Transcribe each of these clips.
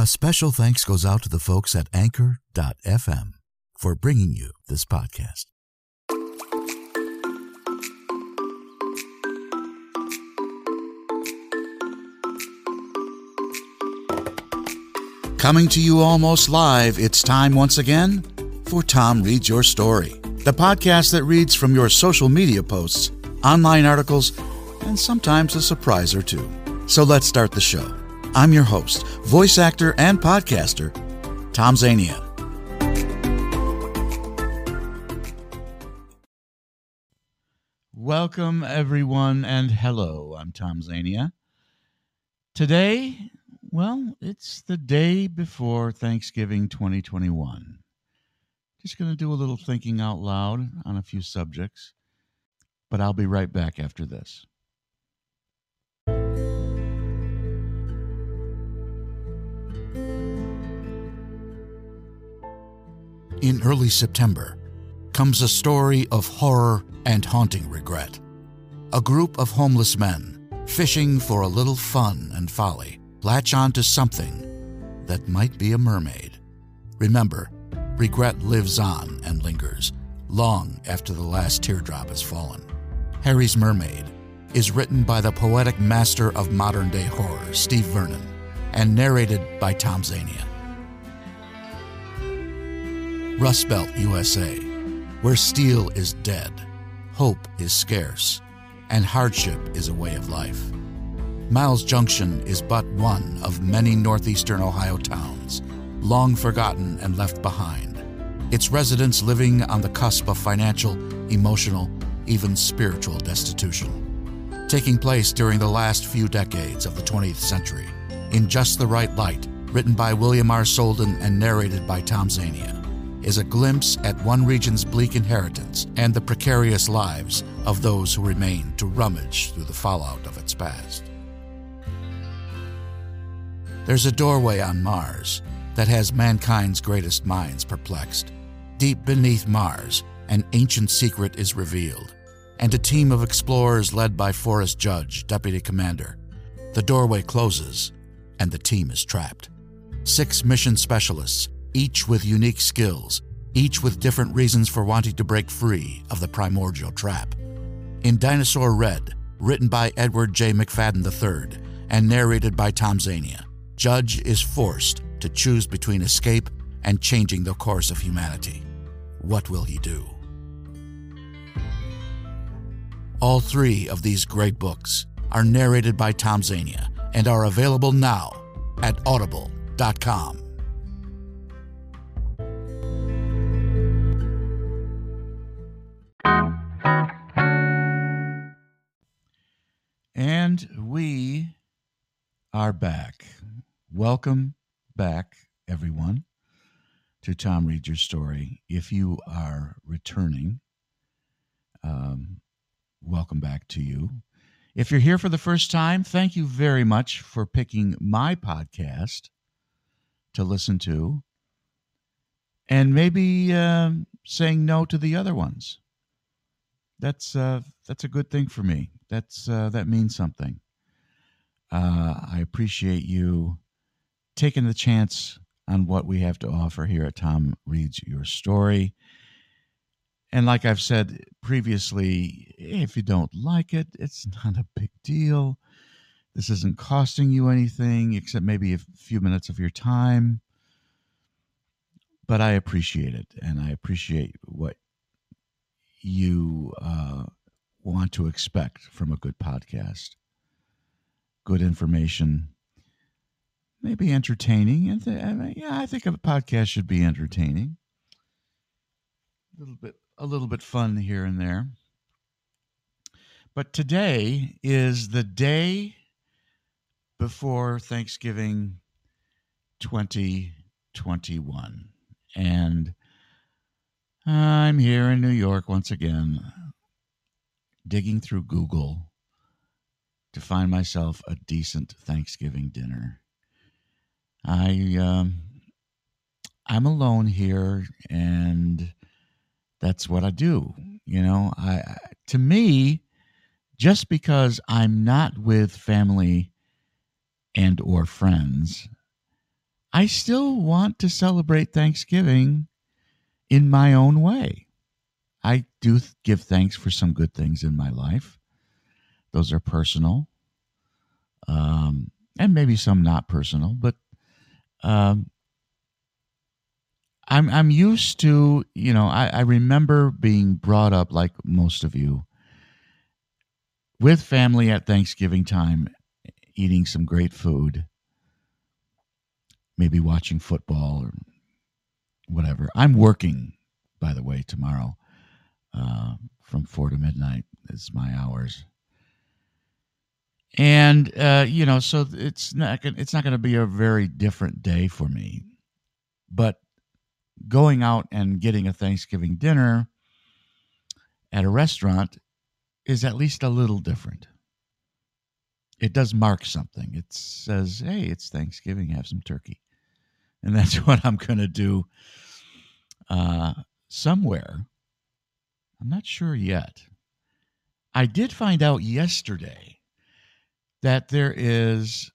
A special thanks goes out to the folks at Anchor.fm for bringing you this podcast. Coming to you almost live, it's time once again for Tom Reads Your Story, the podcast that reads from your social media posts, online articles, and sometimes a surprise or two. So let's start the show. I'm your host, voice actor, and podcaster, Tom Zania. Welcome, everyone, and hello. I'm Tom Zania. Today, well, it's the day before Thanksgiving 2021. Just going to do a little thinking out loud on a few subjects, but I'll be right back after this. In early September comes a story of horror and haunting regret. A group of homeless men, fishing for a little fun and folly, latch on to something that might be a mermaid. Remember, regret lives on and lingers long after the last teardrop has fallen. Harry's Mermaid is written by the poetic master of modern day horror, Steve Vernon, and narrated by Tom Zania. Rust Belt, USA, where steel is dead, hope is scarce, and hardship is a way of life. Miles Junction is but one of many northeastern Ohio towns, long forgotten and left behind, its residents living on the cusp of financial, emotional, even spiritual destitution. Taking place during the last few decades of the 20th century, in Just the Right Light, written by William R. Soldan and narrated by Tom Zania is a glimpse at one region's bleak inheritance and the precarious lives of those who remain to rummage through the fallout of its past. There's a doorway on Mars that has mankind's greatest minds perplexed. Deep beneath Mars, an ancient secret is revealed, and a team of explorers led by Forrest Judge, deputy commander. The doorway closes, and the team is trapped. Six mission specialists each with unique skills, each with different reasons for wanting to break free of the primordial trap. In Dinosaur Red, written by Edward J. McFadden III and narrated by Tom Zania, Judge is forced to choose between escape and changing the course of humanity. What will he do? All three of these great books are narrated by Tom Zania and are available now at audible.com. And we are back. Welcome back, everyone, to Tom Read Your Story. If you are returning, um, welcome back to you. If you're here for the first time, thank you very much for picking my podcast to listen to and maybe uh, saying no to the other ones. That's uh, that's a good thing for me that's uh, that means something. Uh, I appreciate you taking the chance on what we have to offer here at Tom Reads Your Story. And like I've said previously, if you don't like it, it's not a big deal. This isn't costing you anything except maybe a few minutes of your time. But I appreciate it, and I appreciate what you uh, want to expect from a good podcast. Good information, maybe entertaining. And th- yeah, I think a podcast should be entertaining. A little bit, a little bit fun here and there. But today is the day before Thanksgiving 2021. And I'm here in New York once again digging through Google to find myself a decent Thanksgiving dinner. I um, I'm alone here, and that's what I do. You know, I to me, just because I'm not with family and or friends, I still want to celebrate Thanksgiving in my own way. I do give thanks for some good things in my life. Those are personal, um, and maybe some not personal, but um, I'm I'm used to you know I, I remember being brought up like most of you with family at Thanksgiving time, eating some great food, maybe watching football or whatever. I'm working, by the way, tomorrow uh, from four to midnight. Is my hours, and uh, you know, so it's not it's not going to be a very different day for me, but going out and getting a Thanksgiving dinner at a restaurant is at least a little different. It does mark something. It says, hey, it's Thanksgiving, have some turkey. And that's what I'm going to do uh, somewhere. I'm not sure yet. I did find out yesterday that there is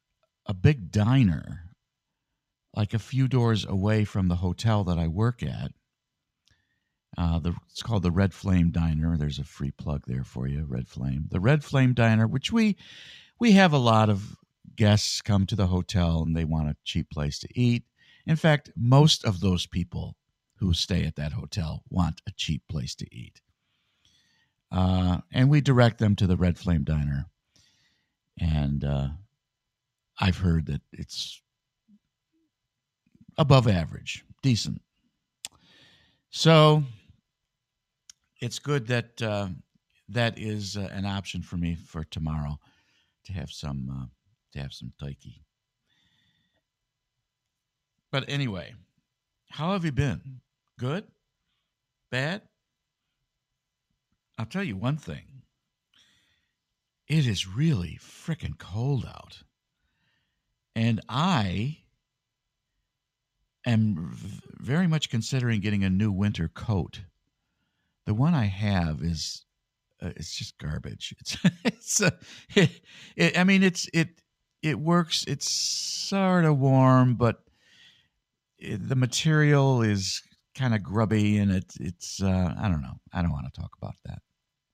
a big diner like a few doors away from the hotel that I work at. Uh, the, it's called the Red Flame Diner. There's a free plug there for you, Red Flame. The Red Flame Diner, which we we have a lot of guests come to the hotel and they want a cheap place to eat. In fact, most of those people who stay at that hotel want a cheap place to eat. Uh, and we direct them to the Red Flame Diner. And uh, I've heard that it's above average, decent. So it's good that uh, that is uh, an option for me for tomorrow to have some uh, to have some taiki. But anyway, how have you been? Good? Bad? I'll tell you one thing. It is really freaking cold out. And I am very much considering getting a new winter coat. The one I have is uh, it's just garbage. It's it's uh, it, it, I mean it's it it works. It's sort of warm, but it, the material is kind of grubby, and it it's uh, I don't know. I don't want to talk about that.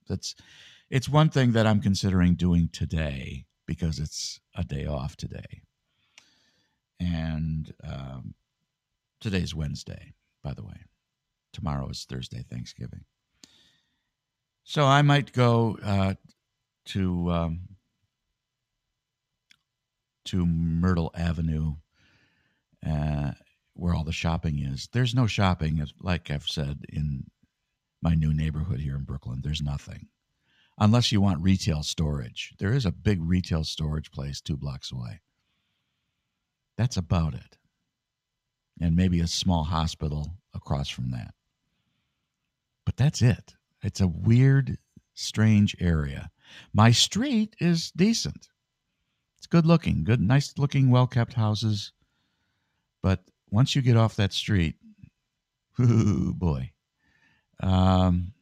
That's it's one thing that I'm considering doing today because it's a day off today, and um, Today's Wednesday, by the way. Tomorrow is Thursday, Thanksgiving. So I might go uh, to um, to Myrtle Avenue, uh, where all the shopping is. There's no shopping, like I've said, in my new neighborhood here in Brooklyn. There's nothing, unless you want retail storage. There is a big retail storage place two blocks away. That's about it and maybe a small hospital across from that. But that's it. It's a weird, strange area. My street is decent. It's good looking, good, nice looking, well kept houses. But once you get off that street, boy, um,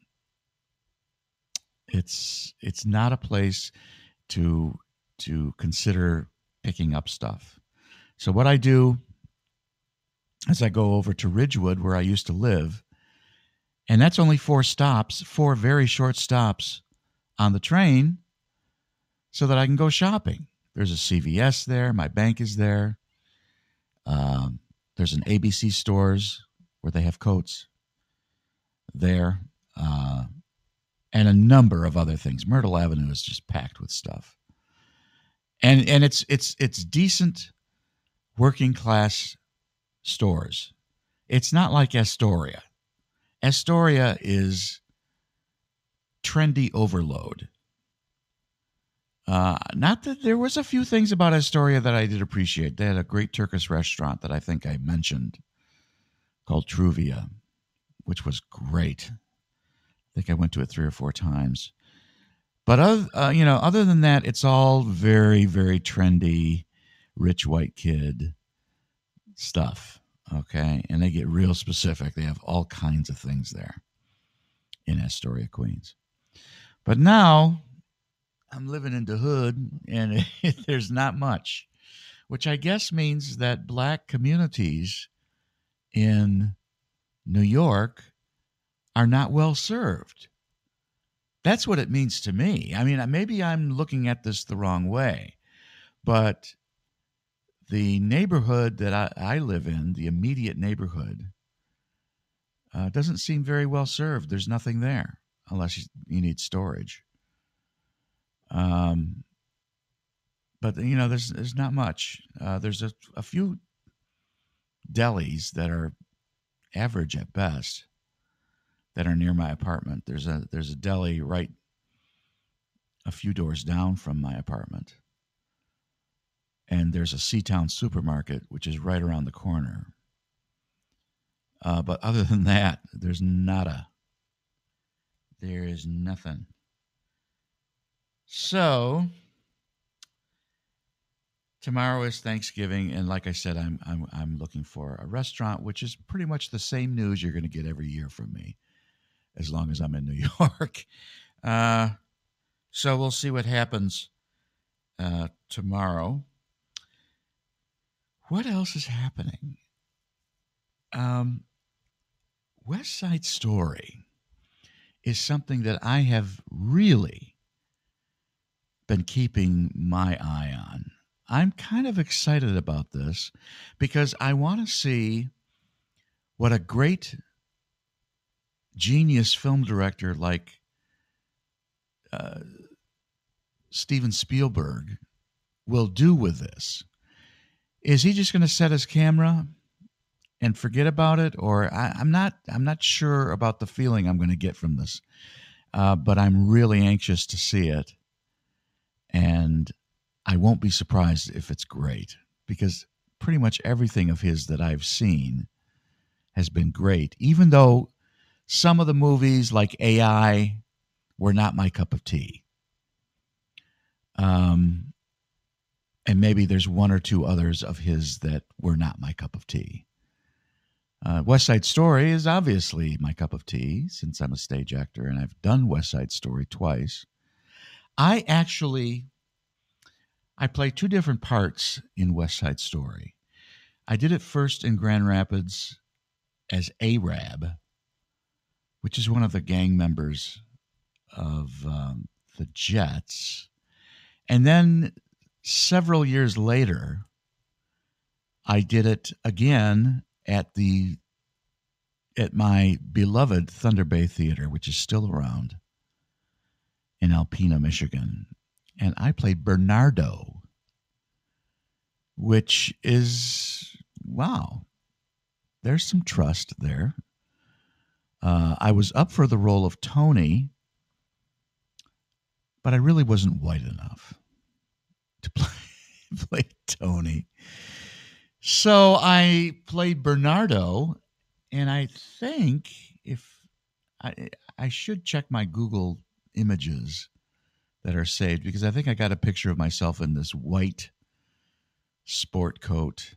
it's it's not a place to to consider picking up stuff. So what I do as I go over to Ridgewood, where I used to live. And that's only four stops, four very short stops on the train so that I can go shopping. There's a CVS there, my bank is there. Um, there's an ABC stores where they have coats there, uh, and a number of other things. Myrtle Avenue is just packed with stuff, and and it's it's it's decent working class stores. It's not like Astoria. Astoria is trendy overload. Uh, not that there was a few things about Astoria that I did appreciate. They had a great Turkish restaurant that I think I mentioned called Truvia, which was great. I think I went to it three or four times. But other, uh, you know, other than that, it's all very, very trendy, rich white kid stuff. Okay. And they get real specific. They have all kinds of things there in Astoria, Queens. But now I'm living in the hood and there's not much. which I guess means that black communities in New York are not well served. That's what it means to me. I mean, maybe I'm looking at this the wrong way, but the neighborhood that I, I live in, the immediate neighborhood, uh, doesn't seem very well served. There's nothing there unless you need storage. Um, but you know, there's there's not much. Uh, there's a, a few delis that are average at best that are near my apartment. There's a there's a deli right a few doors down from my apartment. And there's a C-Town supermarket which is right around the corner. Uh, but other than that, there's nada. There is nothing. So tomorrow is Thanksgiving, and like I said, I'm I'm I'm looking for a restaurant, which is pretty much the same news you're going to get every year from me, as long as I'm in New York. Uh, so we'll see what happens uh, tomorrow. What else is happening? Um, West Side Story is something that I have really been keeping my eye on. I'm kind of excited about this because I want to see what a great genius film director like uh, Steven Spielberg will do with this. Is he just going to set his camera and forget about it, or I, am not? I'm not sure about the feeling I'm going to get from this, uh, but I'm really anxious to see it, and I won't be surprised if it's great because pretty much everything of his that I've seen has been great, even though some of the movies like AI were not my cup of tea. Um, and maybe there's one or two others of his that were not my cup of tea. Uh, West Side Story is obviously my cup of tea since I'm a stage actor and I've done West Side Story twice. I actually I play two different parts in West Side Story. I did it first in Grand Rapids as A-Rab, which is one of the gang members of um, the Jets. And then several years later, I did it again at the at my beloved Thunder Bay Theater, which is still around in Alpena, Michigan. And I played Bernardo, which is wow. There's some trust there. Uh, I was up for the role of Tony, but I really wasn't white enough to play, play Tony. So I played Bernardo, and I think if I, I should check my Google images that are saved because I think I got a picture of myself in this white sport coat,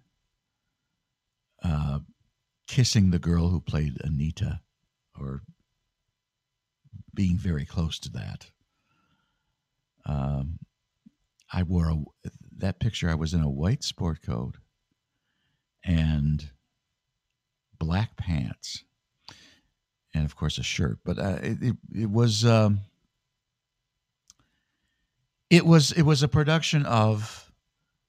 uh, kissing the girl who played Anita, or being very close to that. Um, I wore a that picture. I was in a white sport coat and black pants, and of course a shirt. But uh, it, it, it was um, it was it was a production of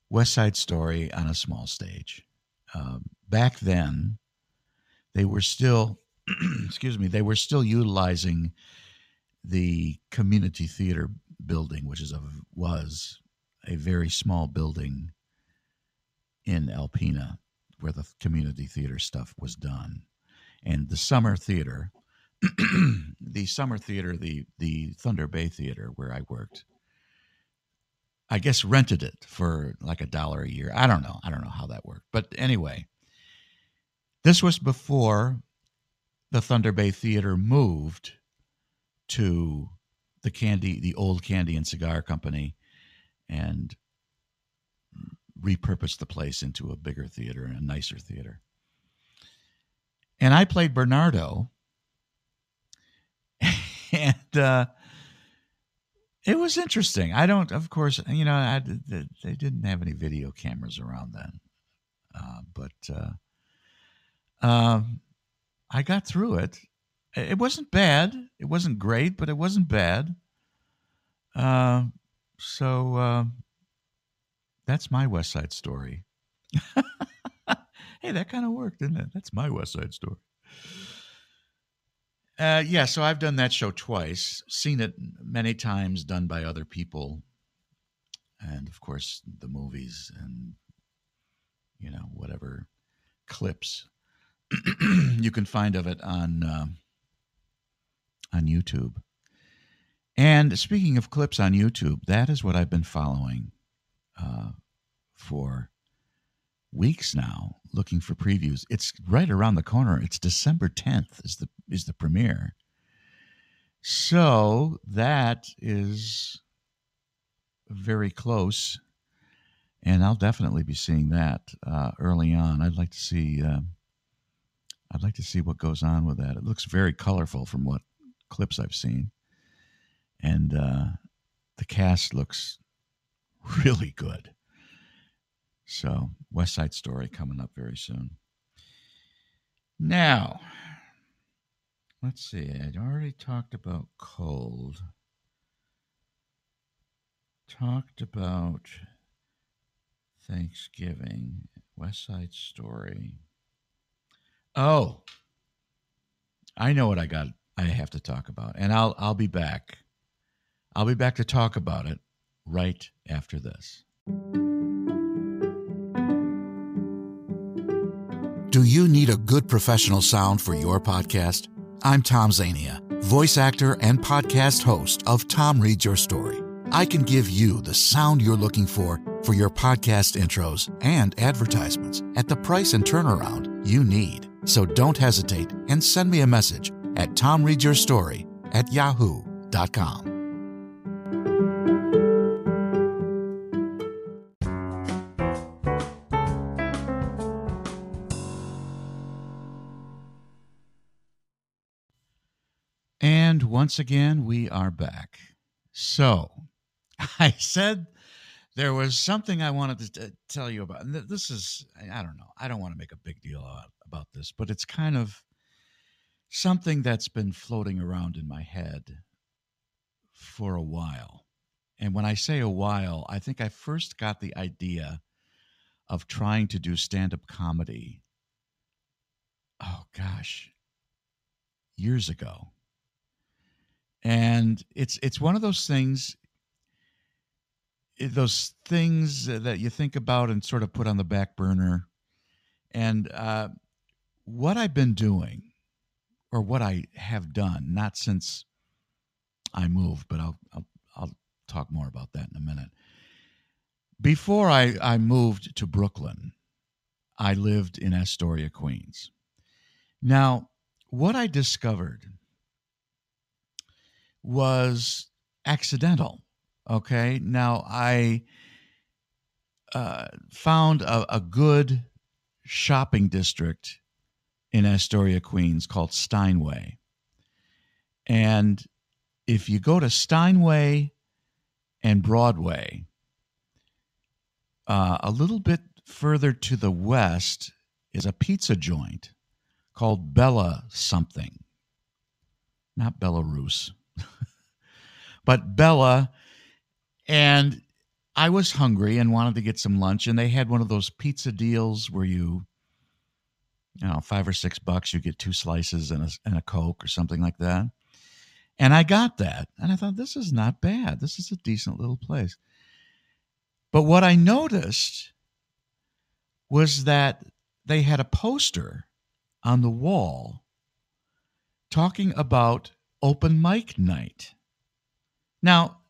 West Side Story on a small stage. Um, back then, they were still excuse me they were still utilizing the community theater building, which is a was a very small building in Alpena where the community theater stuff was done. And the summer theater, the summer theater, the the Thunder Bay Theater where I worked, I guess rented it for like a dollar a year. I don't know. I don't know how that worked. But anyway, this was before the Thunder Bay Theater moved to the candy, the old candy and cigar company, and repurposed the place into a bigger theater and a nicer theater. And I played Bernardo, and uh, it was interesting. I don't, of course, you know, I, they didn't have any video cameras around then, uh, but uh, um, I got through it. It wasn't bad. It wasn't great, but it wasn't bad. Uh, so uh, that's my West Side Story. hey, that kind of worked, didn't it? That's my West Side Story. Uh, yeah, so I've done that show twice, seen it many times, done by other people, and of course the movies and you know whatever clips you can find of it on uh, on YouTube. And speaking of clips on YouTube, that is what I've been following uh, for weeks now, looking for previews. It's right around the corner. It's December 10th is the is the premiere. So that is very close, and I'll definitely be seeing that uh, early on. I'd like to see. Uh, I'd like to see what goes on with that. It looks very colorful from what clips I've seen and uh, the cast looks really good. So, West Side Story coming up very soon. Now, let's see. I'd already talked about cold. Talked about Thanksgiving, West Side Story. Oh, I know what I got. I have to talk about, and I'll I'll be back I'll be back to talk about it right after this. Do you need a good professional sound for your podcast? I'm Tom Zania, voice actor and podcast host of Tom Reads Your Story. I can give you the sound you're looking for for your podcast intros and advertisements at the price and turnaround you need. So don't hesitate and send me a message at tomreadsyourstory at yahoo.com. once again, we are back. So, I said there was something I wanted to t- uh, tell you about. And this is, I don't know, I don't want to make a big deal about this, but it's kind of something that's been floating around in my head for a while. And when I say a while, I think I first got the idea of trying to do stand up comedy. Oh, gosh, years ago and it's it's one of those things those things that you think about and sort of put on the back burner. And uh, what i've been doing or what i have done not since i moved but i'll i'll, I'll talk more about that in a minute. Before I, I moved to brooklyn i lived in astoria queens. Now what i discovered was accidental. Okay. Now, I uh, found a, a good shopping district in Astoria, Queens called Steinway. And if you go to Steinway and Broadway, uh, a little bit further to the west is a pizza joint called Bella something, not Belarus. but Bella and I was hungry and wanted to get some lunch, and they had one of those pizza deals where you, you know, five or six bucks, you get two slices and a, and a Coke or something like that. And I got that, and I thought, this is not bad. This is a decent little place. But what I noticed was that they had a poster on the wall talking about open mic night. Now,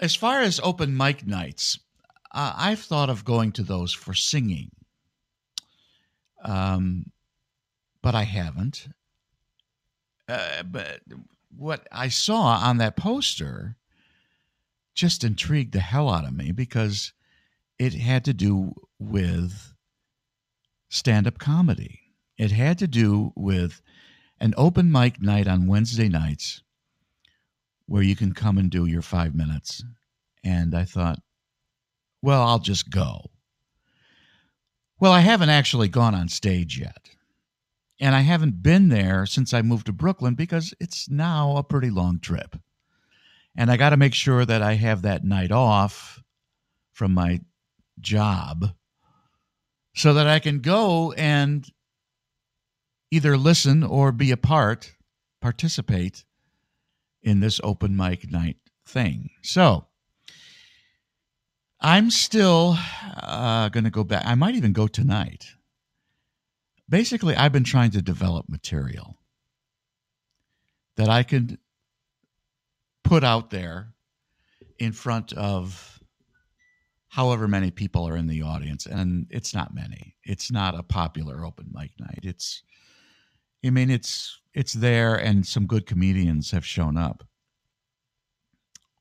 as far as open mic nights, uh, I've thought of going to those for singing, um, but I haven't. Uh, but what I saw on that poster just intrigued the hell out of me because it had to do with stand up comedy. It had to do with an open mic night on Wednesday nights where you can come and do your five minutes. And I thought, well, I'll just go. Well, I haven't actually gone on stage yet. And I haven't been there since I moved to Brooklyn because it's now a pretty long trip. And I got to make sure that I have that night off from my job so that I can go and either listen or be a part, participate in this open mic night thing. So I'm still uh, going to go back. I might even go tonight. Basically, I've been trying to develop material that I could put out there in front of however many people are in the audience and it's not many it's not a popular open mic night it's i mean it's it's there and some good comedians have shown up.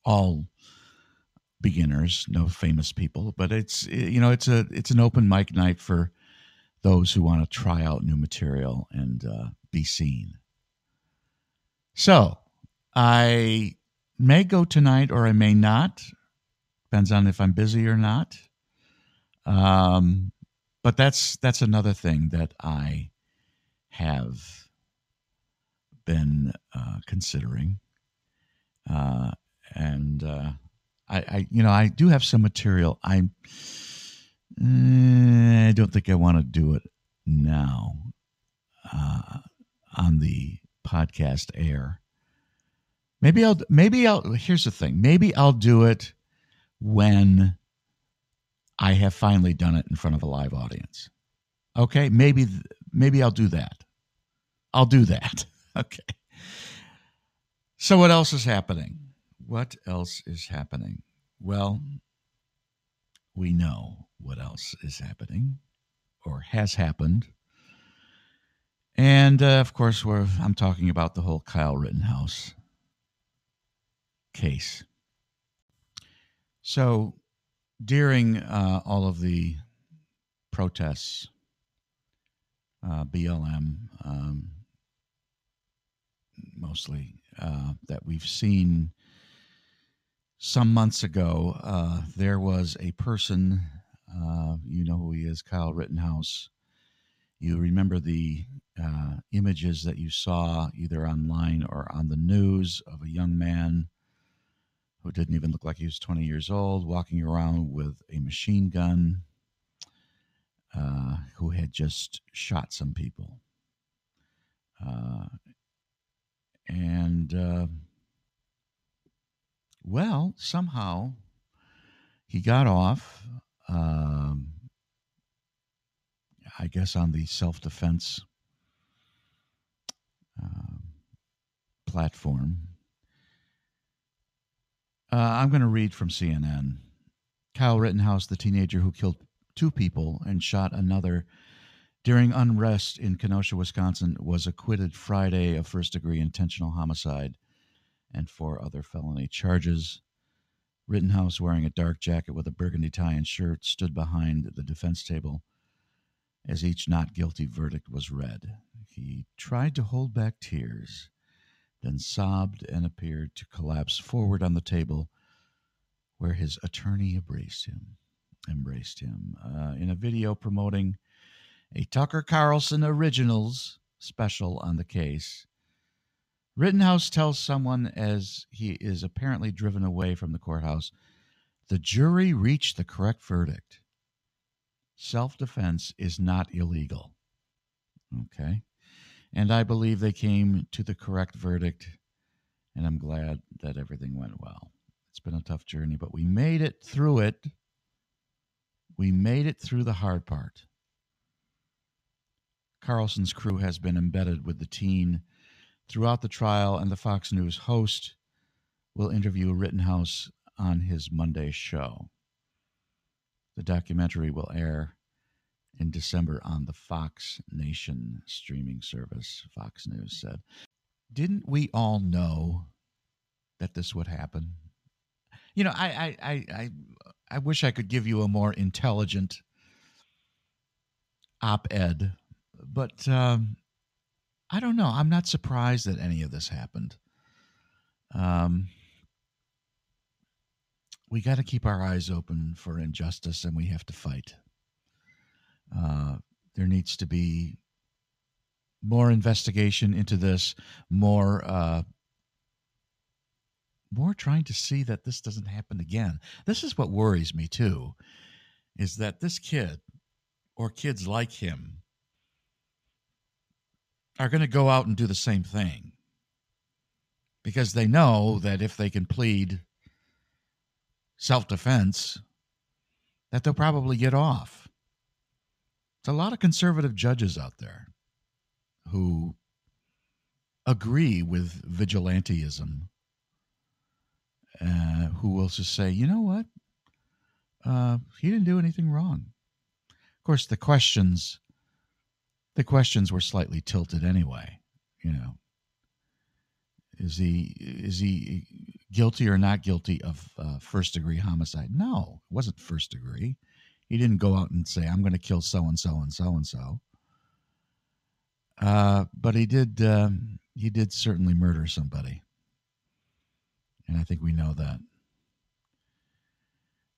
All beginners no famous people but it's you know it's a it's an open mic night for those who want to try out new material and uh, be seen. So i may go tonight or i may not. Depends on if I'm busy or not. Um, but that's that's another thing that I have been uh, considering, uh, and uh, I, I, you know, I do have some material. I, eh, I don't think I want to do it now uh, on the podcast air. Maybe I'll. Maybe I'll. Here's the thing. Maybe I'll do it when I have finally done it in front of a live audience. Okay, maybe maybe I'll do that. I'll do that. Okay. So what else is happening? What else is happening? Well, we know what else is happening or has happened. And uh, of course, we're, I'm talking about the whole Kyle Rittenhouse case. So during uh, all of the protests, uh, BLM um, mostly, uh, that we've seen some months ago, uh, there was a person, uh, you know who he is, Kyle Rittenhouse. You remember the uh, images that you saw either online or on the news of a young man who didn't even look like he was 20 years old, walking around with a machine gun, uh, who had just shot some people. Uh, and, uh, well, somehow he got off, um, I guess, on the self defense uh, platform uh, I'm going to read from CNN. Kyle Rittenhouse, the teenager who killed two people and shot another during unrest in Kenosha, Wisconsin, was acquitted Friday of first degree intentional homicide and four other felony charges. Rittenhouse, wearing a dark jacket with a burgundy tie and shirt, stood behind the defense table as each not guilty verdict was read. He tried to hold back tears then sobbed and appeared to collapse forward on the table where his attorney embraced him. Embraced him uh, in a video promoting a Tucker Carlson Originals special on the case. Rittenhouse tells someone as he is apparently driven away from the courthouse the jury reached the correct verdict. Self defense is not illegal. Okay. And I believe they came to the correct verdict, and I'm glad that everything went well. It's been a tough journey, but we made it through it. We made it through the hard part. Carlson's crew has been embedded with the teen throughout the trial, and the Fox News host will interview Rittenhouse on his Monday show. The documentary will air in December on the Fox Nation streaming service, Fox News said. Didn't we all know that this would happen? You know, I I I I, I wish I could give you a more intelligent op-ed, but um, I don't know. I'm not surprised that any of this happened. Um, we got to keep our eyes open for injustice and we have to fight. Uh, there needs to be more investigation into this, more uh, more trying to see that this doesn't happen again. This is what worries me too, is that this kid or kids like him are going to go out and do the same thing because they know that if they can plead self-defense that they'll probably get off. There's a lot of conservative judges out there who agree with vigilantism, uh, who will just say, you know what? Uh, he didn't do anything wrong. Of course, the questions, the questions were slightly tilted anyway. You know, is he is he guilty or not guilty of uh, first degree homicide? No, it wasn't first degree. He didn't go out and say, "I'm going to kill so and so and so and so." Uh, but he did. Um, he did certainly murder somebody, and I think we know that.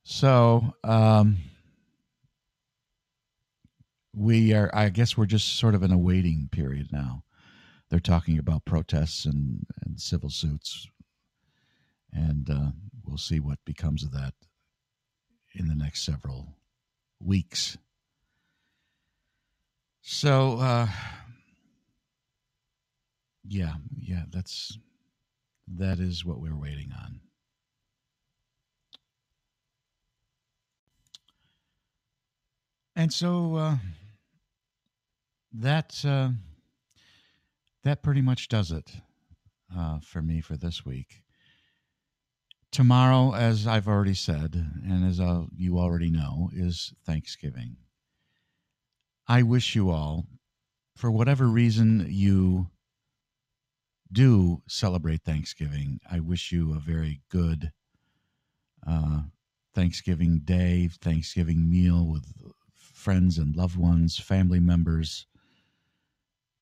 So um, we are. I guess we're just sort of in a waiting period now. They're talking about protests and, and civil suits, and uh, we'll see what becomes of that in the next several weeks. So. Uh, yeah, yeah, that's that is what we're waiting on. And so uh, that uh, that pretty much does it uh, for me for this week. Tomorrow, as I've already said, and as I'll, you already know, is Thanksgiving. I wish you all, for whatever reason you do celebrate Thanksgiving, I wish you a very good uh, Thanksgiving day, Thanksgiving meal with friends and loved ones, family members.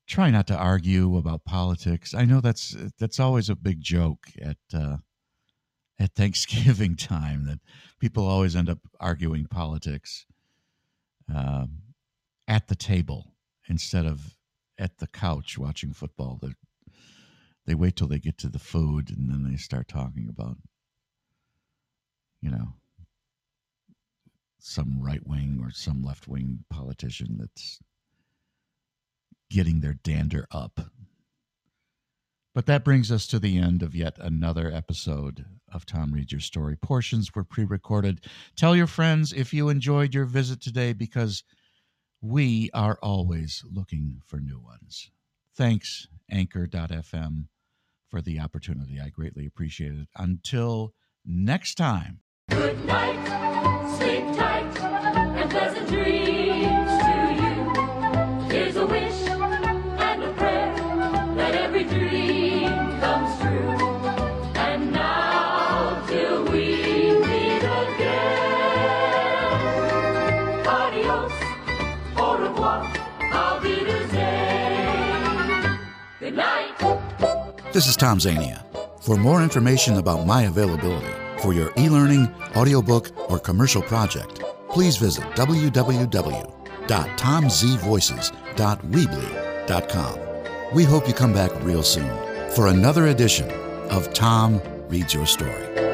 Try not to argue about politics. I know that's that's always a big joke at uh, at Thanksgiving time that people always end up arguing politics um, at the table instead of at the couch watching football. They're they wait till they get to the food and then they start talking about you know some right wing or some left wing politician that's getting their dander up. But that brings us to the end of yet another episode of Tom Read Your Story. Portions were pre recorded. Tell your friends if you enjoyed your visit today because we are always looking for new ones. Thanks, Anchor.fm for the opportunity. I greatly appreciate it. Until next time. Good night, sleep tight, and pleasant dreams This is Tom Zania. For more information about my availability for your e-learning, audiobook, or commercial project, please visit www.tomzvoices.weebly.com. We hope you come back real soon for another edition of Tom Reads Your Story.